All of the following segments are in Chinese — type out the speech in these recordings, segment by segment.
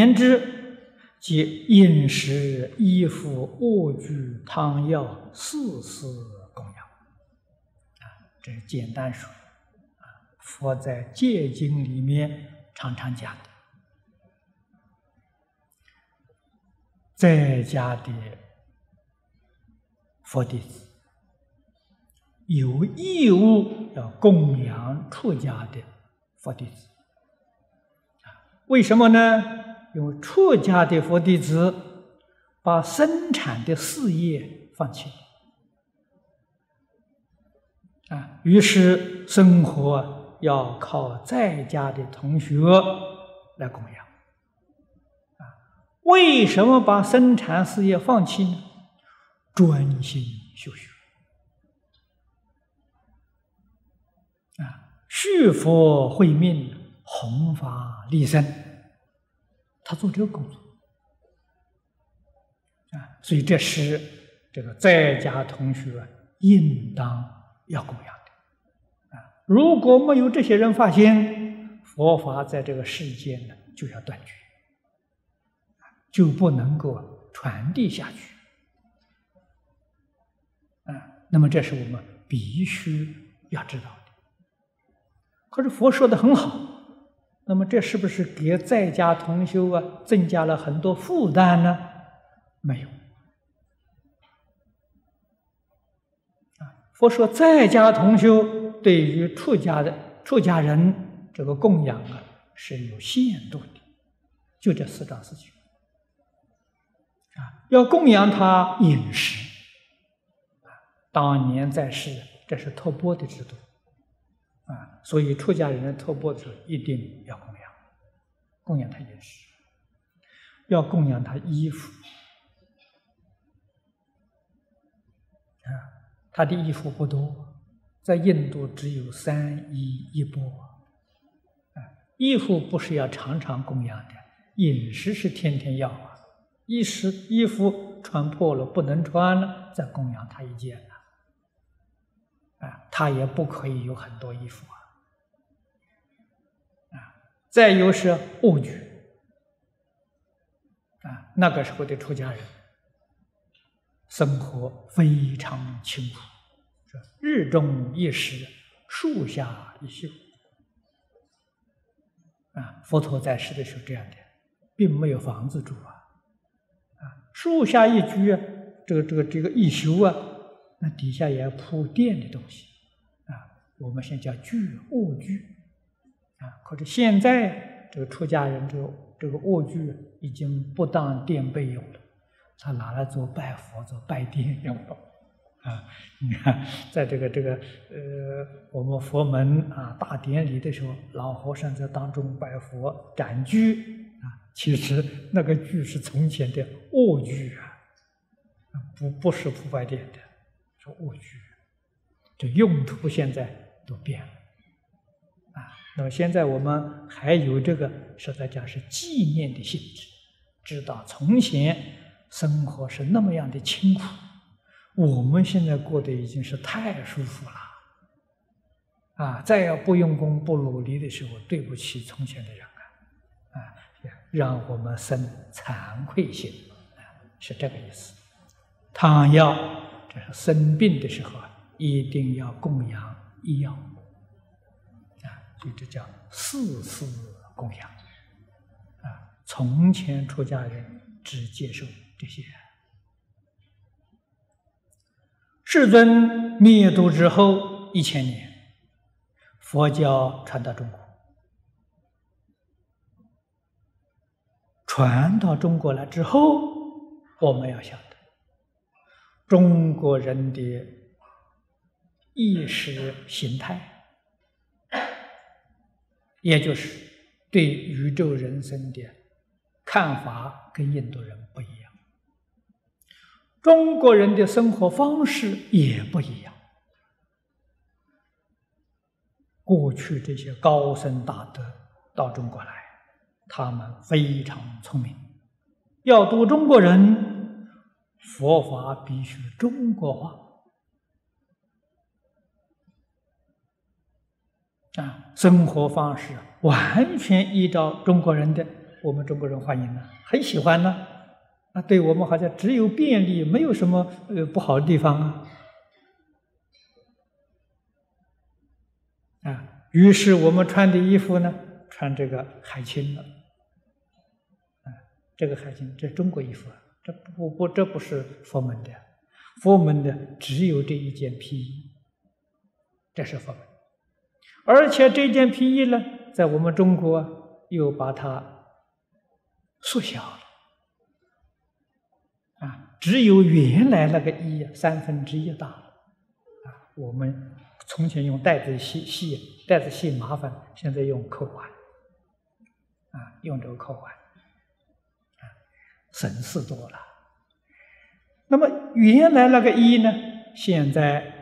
言之，即饮食、衣服、卧具、汤药，四事供养。啊，这是简单说。啊，佛在戒经里面常常讲的，在家的佛弟子有义务要供养出家的佛弟子。为什么呢？因为出家的佛弟子把生产的事业放弃，啊，于是生活要靠在家的同学来供养，啊，为什么把生产事业放弃呢？专心修学，啊，续佛慧命。弘法利生，他做这个工作啊，所以这是这个在家同学应当要供养的啊。如果没有这些人发心，佛法在这个世间呢就要断绝，就不能够传递下去啊。那么，这是我们必须要知道的。可是佛说的很好。那么这是不是给在家同修啊增加了很多负担呢？没有。啊，佛说在家同修对于出家的出家人这个供养啊是有限度的，就这四桩事情。啊，要供养他饮食。当年在世，这是托钵的制度。啊，所以出家人的托钵子一定要供养，供养他饮食，要供养他衣服。啊，他的衣服不多，在印度只有三衣一钵。啊，衣服不是要常常供养的，饮食是天天要啊。衣食衣服穿破了不能穿了，再供养他一件。啊，他也不可以有很多衣服啊！啊，再有是物具啊，那个时候的出家人生活非常清苦，日中一食，树下一宿。啊，佛陀在世的时候这样的，并没有房子住啊，啊，树下一居，这个这个这个一宿啊。那底下也要铺垫的东西，啊，我们现在叫具卧具，啊，可是现在这个出家人这个这个卧具已经不当垫背用了，他拿来做拜佛、做拜垫用了，啊，你看，在这个这个呃，我们佛门啊大典礼的时候，老和尚在当中拜佛展具啊，其实那个具是从前的卧具啊，不不是铺拜垫的。说卧具，这用途现在都变了啊。那么现在我们还有这个，实在讲是纪念的性质，知道从前生活是那么样的清苦，我们现在过得已经是太舒服了啊！再要不用功、不努力的时候，对不起从前的人啊，啊，让我们生惭愧心啊，是这个意思。倘要。这是生病的时候啊，一定要供养医药啊，所以这叫四事供养啊。从前出家人只接受这些。世尊灭度之后一千年，佛教传到中国，传到中国来之后，我们要想。中国人的意识形态，也就是对宇宙人生的看法，跟印度人不一样。中国人的生活方式也不一样。过去这些高僧大德到中国来，他们非常聪明，要读中国人。佛法必须中国化啊，生活方式完全依照中国人的，我们中国人欢迎呢，很喜欢呢，啊，对我们好像只有便利，没有什么呃不好的地方啊，啊，于是我们穿的衣服呢，穿这个海青了，啊，这个海青，这是中国衣服啊，这不不这不是佛门的，佛门的只有这一件皮衣，这是佛门，而且这件皮衣呢。在我们中国又把它缩小了，啊，只有原来那个一三分之一大了，啊，我们从前用带子系系带子系麻烦，现在用扣环，啊，用这个扣环，省事多了。那么原来那个一呢？现在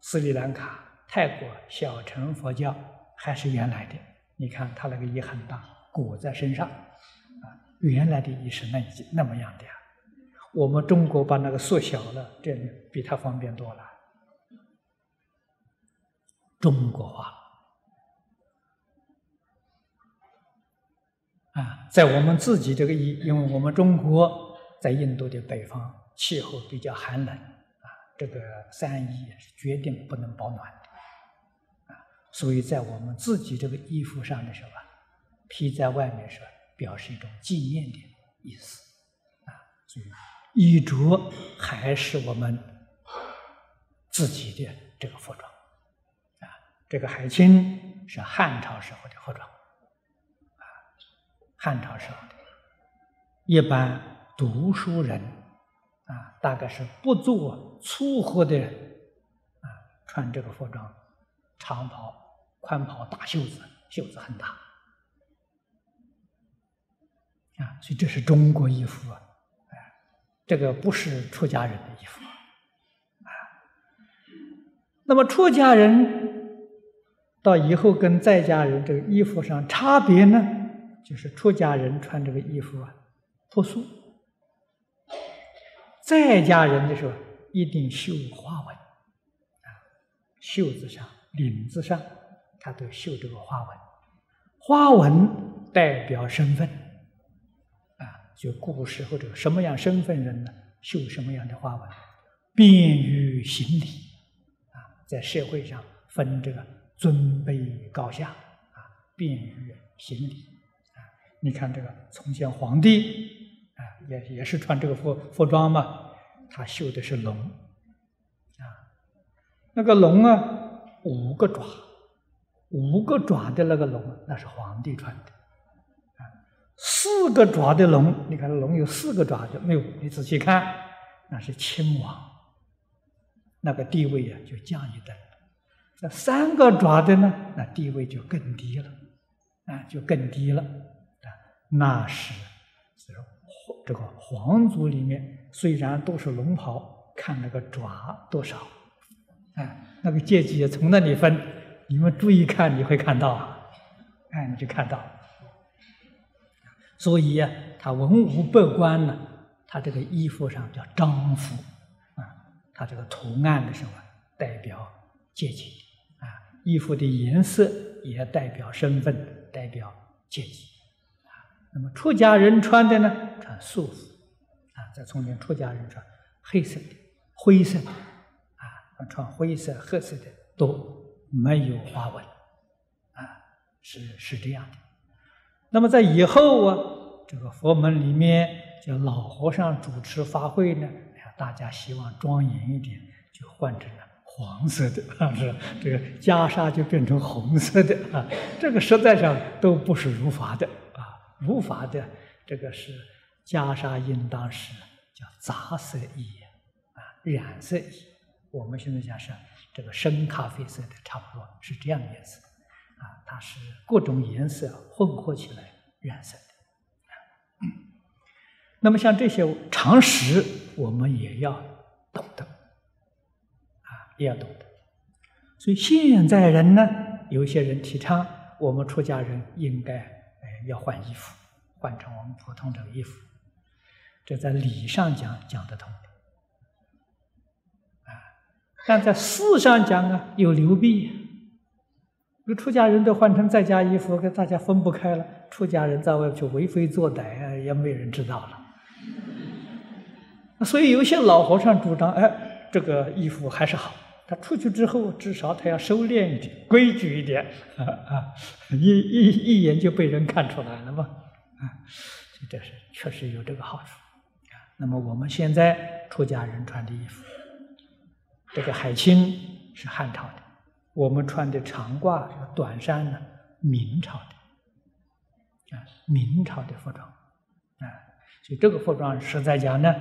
斯里兰卡、泰国小乘佛教。还是原来的，你看他那个衣很大，裹在身上，啊，原来的衣是那那么样的呀。我们中国把那个缩小了，这比他方便多了。中国化啊，在我们自己这个衣，因为我们中国在印度的北方，气候比较寒冷啊，这个三衣是决定不能保暖的，啊。所以在我们自己这个衣服上的时候啊，披在外面是表示一种纪念的意思啊。所以衣着还是我们自己的这个服装啊。这个海青是汉朝时候的服装，汉朝时候的，一般读书人啊，大概是不做粗活的人啊，穿这个服装。长袍、宽袍、大袖子，袖子很大啊，所以这是中国衣服啊，哎，这个不是出家人的衣服啊。那么出家人到以后跟在家人这个衣服上差别呢，就是出家人穿这个衣服啊朴素，在家人的时候一定绣花纹啊，袖子上。领子上，他都绣这个花纹，花纹代表身份，啊，就故事或者什么样身份人呢，绣什么样的花纹，便于行礼，啊，在社会上分这个尊卑高下，啊，便于行礼，你看这个从前皇帝，啊，也也是穿这个服服装嘛，他绣的是龙，啊，那个龙啊。五个爪，五个爪的那个龙，那是皇帝穿的，啊，四个爪的龙，你看龙有四个爪的没有，你仔细看，那是亲王，那个地位啊就降一等。那三个爪的呢，那地位就更低了，啊，就更低了，那是这个皇族里面虽然都是龙袍，看那个爪多少。啊，那个阶级也从那里分，你们注意看，你会看到，啊哎，你就看到。所以啊，他文武百官呢，他这个衣服上叫章服，啊，他这个图案的时候代表阶级，啊，衣服的颜色也代表身份，代表阶级，那么出家人穿的呢，穿素服，啊，在从前出家人穿黑色的、灰色的。啊穿灰色、褐色的都没有花纹，啊，是是这样的。那么在以后啊，这个佛门里面，叫老和尚主持法会呢，大家希望庄严一点，就换成了黄色的，啊，是这个袈裟就变成红色的啊。这个实在上都不是如法的，如法的这个是袈裟应当是叫杂色衣啊，染色衣。我们现在讲是这个深咖啡色的，差不多是这样的颜色，啊，它是各种颜色混合起来染色的。那么像这些常识，我们也要懂得，啊，也要懂得。所以现在人呢，有些人提倡我们出家人应该哎要换衣服，换成我们普通的衣服，这在理上讲讲得通啊。但在事上讲啊，有流弊。出家人都换成在家衣服，跟大家分不开了。出家人在外去为非作歹啊，也没人知道了。所以有些老和尚主张，哎，这个衣服还是好。他出去之后，至少他要收敛一点，规矩一点啊啊，一一一眼就被人看出来了嘛啊，所以这是确实有这个好处啊。那么我们现在出家人穿的衣服，这个海青是汉朝的。我们穿的长褂、短衫呢，明朝的，啊，明朝的服装，啊，所以这个服装实在讲呢，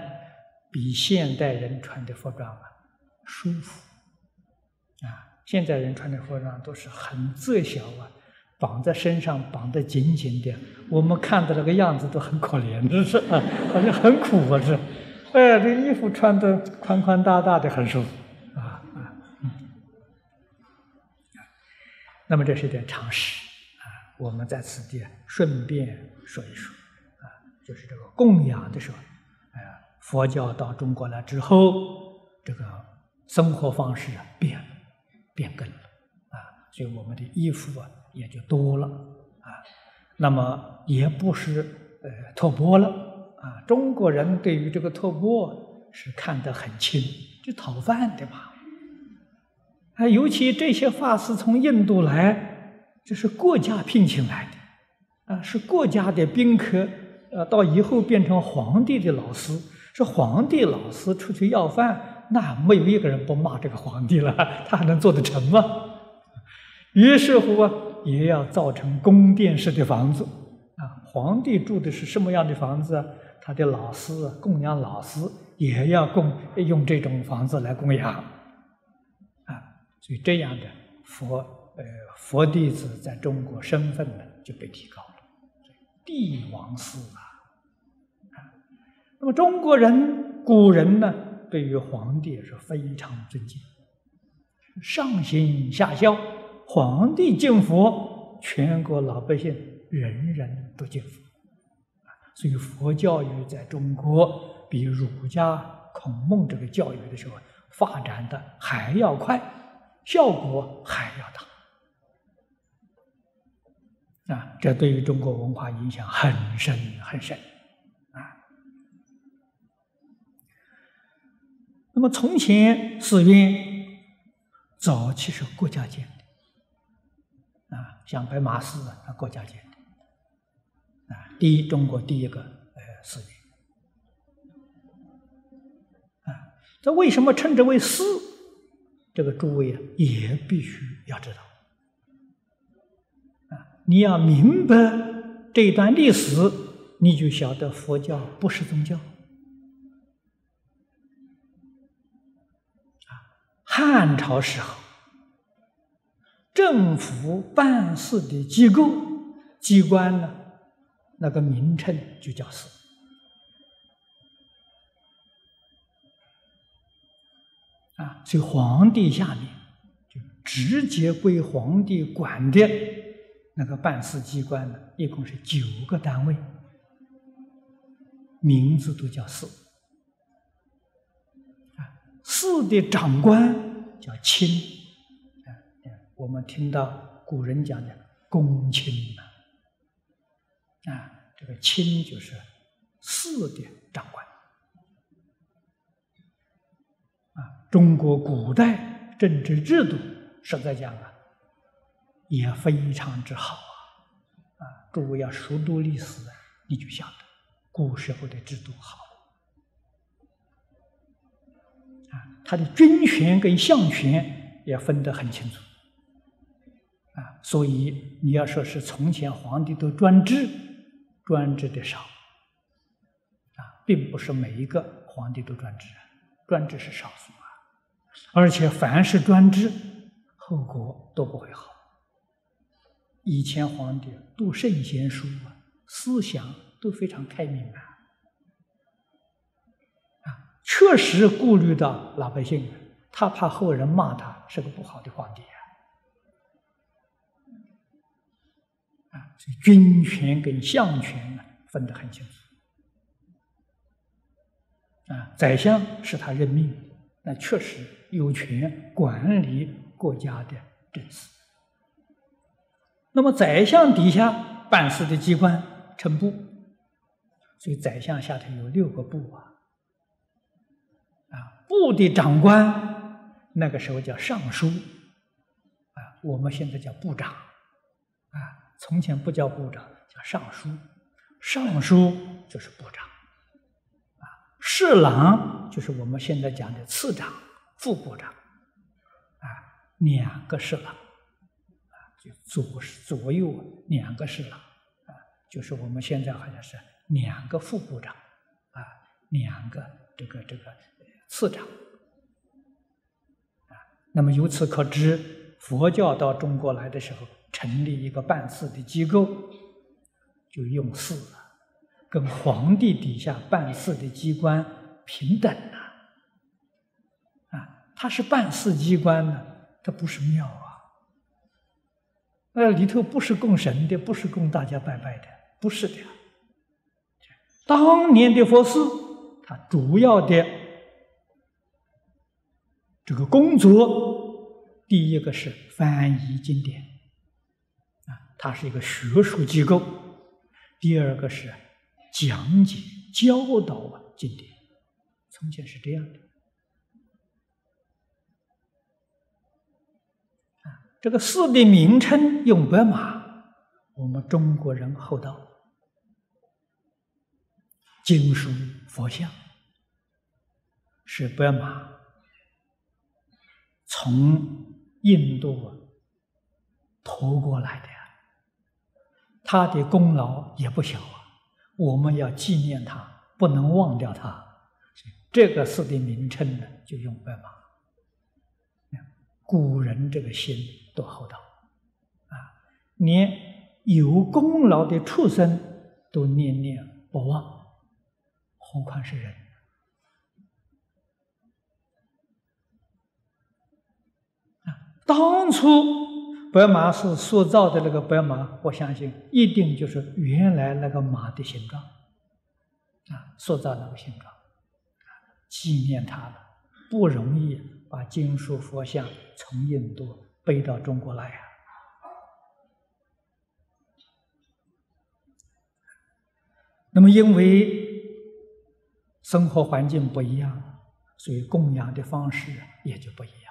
比现代人穿的服装啊舒服，啊，现在人穿的服装都是很窄小啊，绑在身上绑得紧紧的，我们看的那个样子都很可怜，这是啊，好像很苦啊，是，哎，这衣服穿的宽宽大大的，很舒服啊啊。嗯。那么这是一点常识啊，我们在此地顺便说一说啊，就是这个供养的时候，哎，佛教到中国来之后，这个生活方式啊变变更了啊，所以我们的衣服啊也就多了啊，那么也不是呃脱钵了啊，中国人对于这个托钵是看得很轻，就讨饭的嘛。啊，尤其这些法师从印度来，这是国家聘请来的，啊，是国家的宾客，呃，到以后变成皇帝的老师，是皇帝老师出去要饭，那没有一个人不骂这个皇帝了，他还能做得成吗？于是乎啊，也要造成宫殿式的房子，啊，皇帝住的是什么样的房子啊？他的老师供养老师也要供用这种房子来供养啊。所以这样的佛，呃，佛弟子在中国身份呢就被提高了，帝王寺，啊，那么中国人古人呢，对于皇帝是非常尊敬，上行下效，皇帝敬佛，全国老百姓人人都敬佛，所以佛教育在中国比儒家孔孟这个教育的时候发展的还要快。效果还要大啊！这对于中国文化影响很深很深啊。那么从前寺院早期是国家建的啊，像白马寺啊，国家建的啊，第一中国第一个呃寺院啊。这为什么称之为寺？这个诸位啊，也必须要知道啊！你要明白这段历史，你就晓得佛教不是宗教汉朝时候，政府办事的机构机关呢，那个名称就叫寺。啊，所以皇帝下面就直接归皇帝管的那个办事机关呢，一共是九个单位，名字都叫寺。啊，寺的长官叫卿，啊，我们听到古人讲的公卿呐，啊，这个卿就是四的长官。中国古代政治制度，实在讲啊，也非常之好啊！啊，诸位要熟读历史，你就晓得古时候的制度好他的军权跟相权也分得很清楚啊。所以你要说是从前皇帝都专制，专制的少啊，并不是每一个皇帝都专制，专制是少数啊。而且凡是专制，后果都不会好。以前皇帝读圣贤书啊，思想都非常开明，啊，确实顾虑到老百姓，他怕后人骂他是个不好的皇帝啊，啊，所以军权跟相权呢分得很清楚，啊，宰相是他任命，那确实。有权管理国家的政事那么宰相底下办事的机关称部，所以宰相下头有六个部啊。部的长官那个时候叫尚书，啊，我们现在叫部长，啊，从前不叫部长，叫尚书，尚书就是部长，啊，侍郎就是我们现在讲的次长、副部长，啊，两个侍郎，啊，就左左右两个侍郎，啊，就是我们现在好像是两个副部长，啊，两个这个这个。次长，那么由此可知，佛教到中国来的时候，成立一个办事的机构，就用寺了，跟皇帝底下办事的机关平等了。啊，他是办事机关呢，他不是庙啊，那里头不是供神的，不是供大家拜拜的，不是的。当年的佛寺，它主要的。这个工作，第一个是翻译经典，啊，它是一个学术机构；第二个是讲解、教导经典，从前是这样的。啊，这个寺的名称用白马，我们中国人厚道，经书佛像是白马。从印度驮过来的呀，他的功劳也不小啊。我们要纪念他，不能忘掉他。这个寺的名称呢，就用白马。古人这个心多厚道啊！连有功劳的畜生都念念不忘，何况是人？当初白马是塑造的那个白马，我相信一定就是原来那个马的形状，啊，塑造那个形状，纪念他了，不容易把经书佛像从印度背到中国来呀。那么因为生活环境不一样，所以供养的方式也就不一样。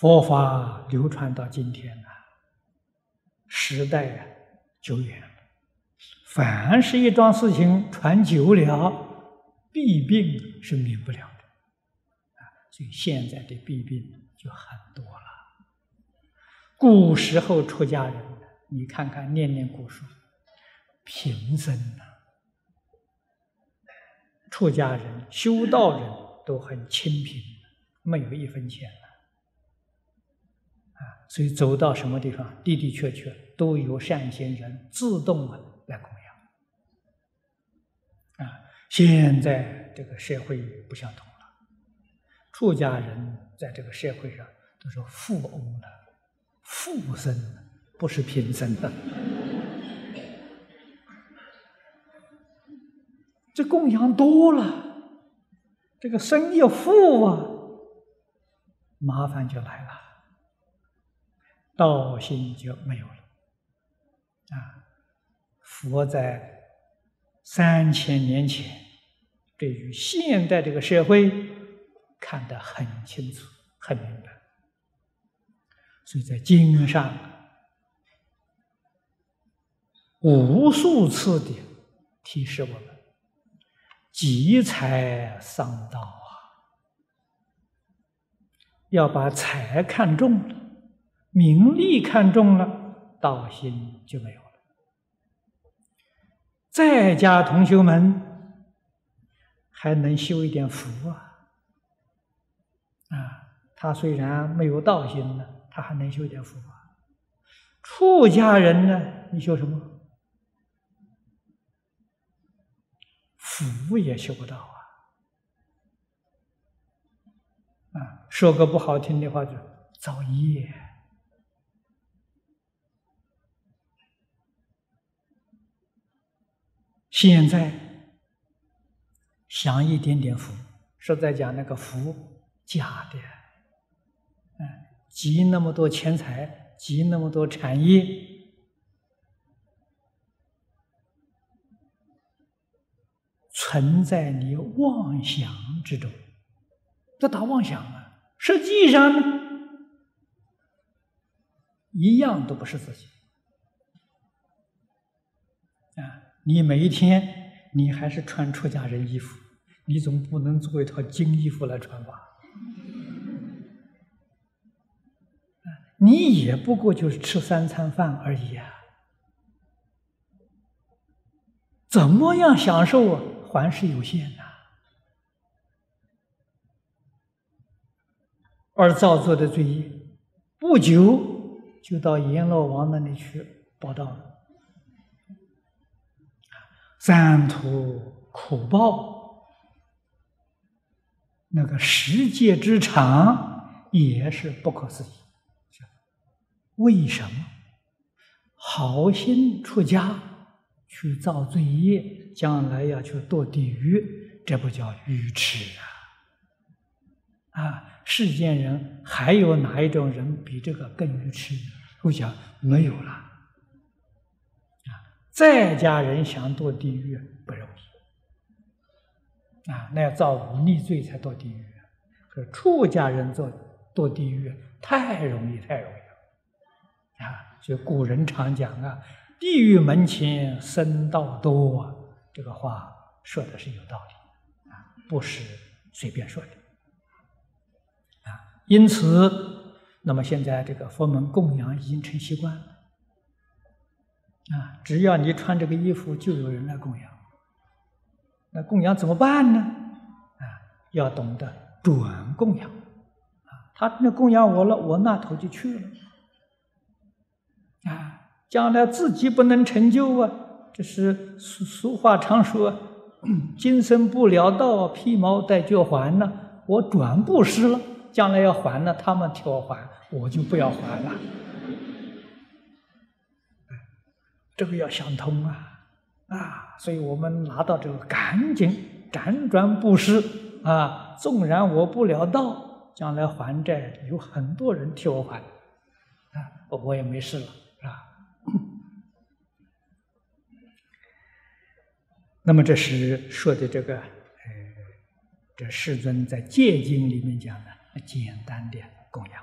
佛法流传到今天呢，时代啊久远了，凡是一桩事情传久了，弊病是免不了的，啊，所以现在的弊病就很多了。古时候出家人，你看看念念古书，贫僧呐，出家人、修道人都很清贫，没有一分钱。啊所以走到什么地方，的的确确都有善心人自动啊来供养。啊，现在这个社会不相同了，出家人在这个社会上都是富翁了，富僧不是贫僧的。这供养多了，这个生意富啊，麻烦就来了。道心就没有了，啊！佛在三千年前对于现代这个社会看得很清楚、很明白，所以在经上无数次的提示我们：积财丧道啊！要把财看重了。名利看重了，道心就没有了。在家同学们还能修一点福啊！啊，他虽然没有道心呢，他还能修一点福啊。出家人呢，你修什么？福也修不到啊！啊，说个不好听的话，就造业。现在享一点点福，是在讲那个福，假的，嗯，积那么多钱财，积那么多产业，存在你妄想之中，这打妄想啊！实际上呢，一样都不是自己你每一天，你还是穿出家人衣服，你总不能做一套金衣服来穿吧？你也不过就是吃三餐饭而已啊！怎么样享受啊？还是有限的。而造作的罪业，不久就到阎罗王那里去报道了。三途苦报，那个十界之长也是不可思议。为什么好心出家去造罪业，将来要去堕地狱？这不叫愚痴啊！啊，世间人还有哪一种人比这个更愚痴？我讲没有了。在家人想堕地狱不容易啊，那要造忤逆罪才堕地狱。可出家人做堕地狱太容易，太容易了。啊，就古人常讲啊，“地狱门前僧道多”，啊，这个话说的是有道理啊，不是随便说的啊。因此，那么现在这个佛门供养已经成习惯啊，只要你穿这个衣服，就有人来供养。那供养怎么办呢？啊，要懂得转供养啊，他那供养我了，我那头就去了。啊，将来自己不能成就啊！这是俗俗话常说：“ 今生不了道，披毛戴角还呢。”我转布施了，将来要还呢，他们替我还，我就不要还了。这个要想通啊！啊，所以我们拿到这个，赶紧辗转布施啊！纵然我不了道，将来还债有很多人替我还，啊，我也没事了。是吧 那么这是说的这个，呃，这世尊在戒经里面讲的简单的供养。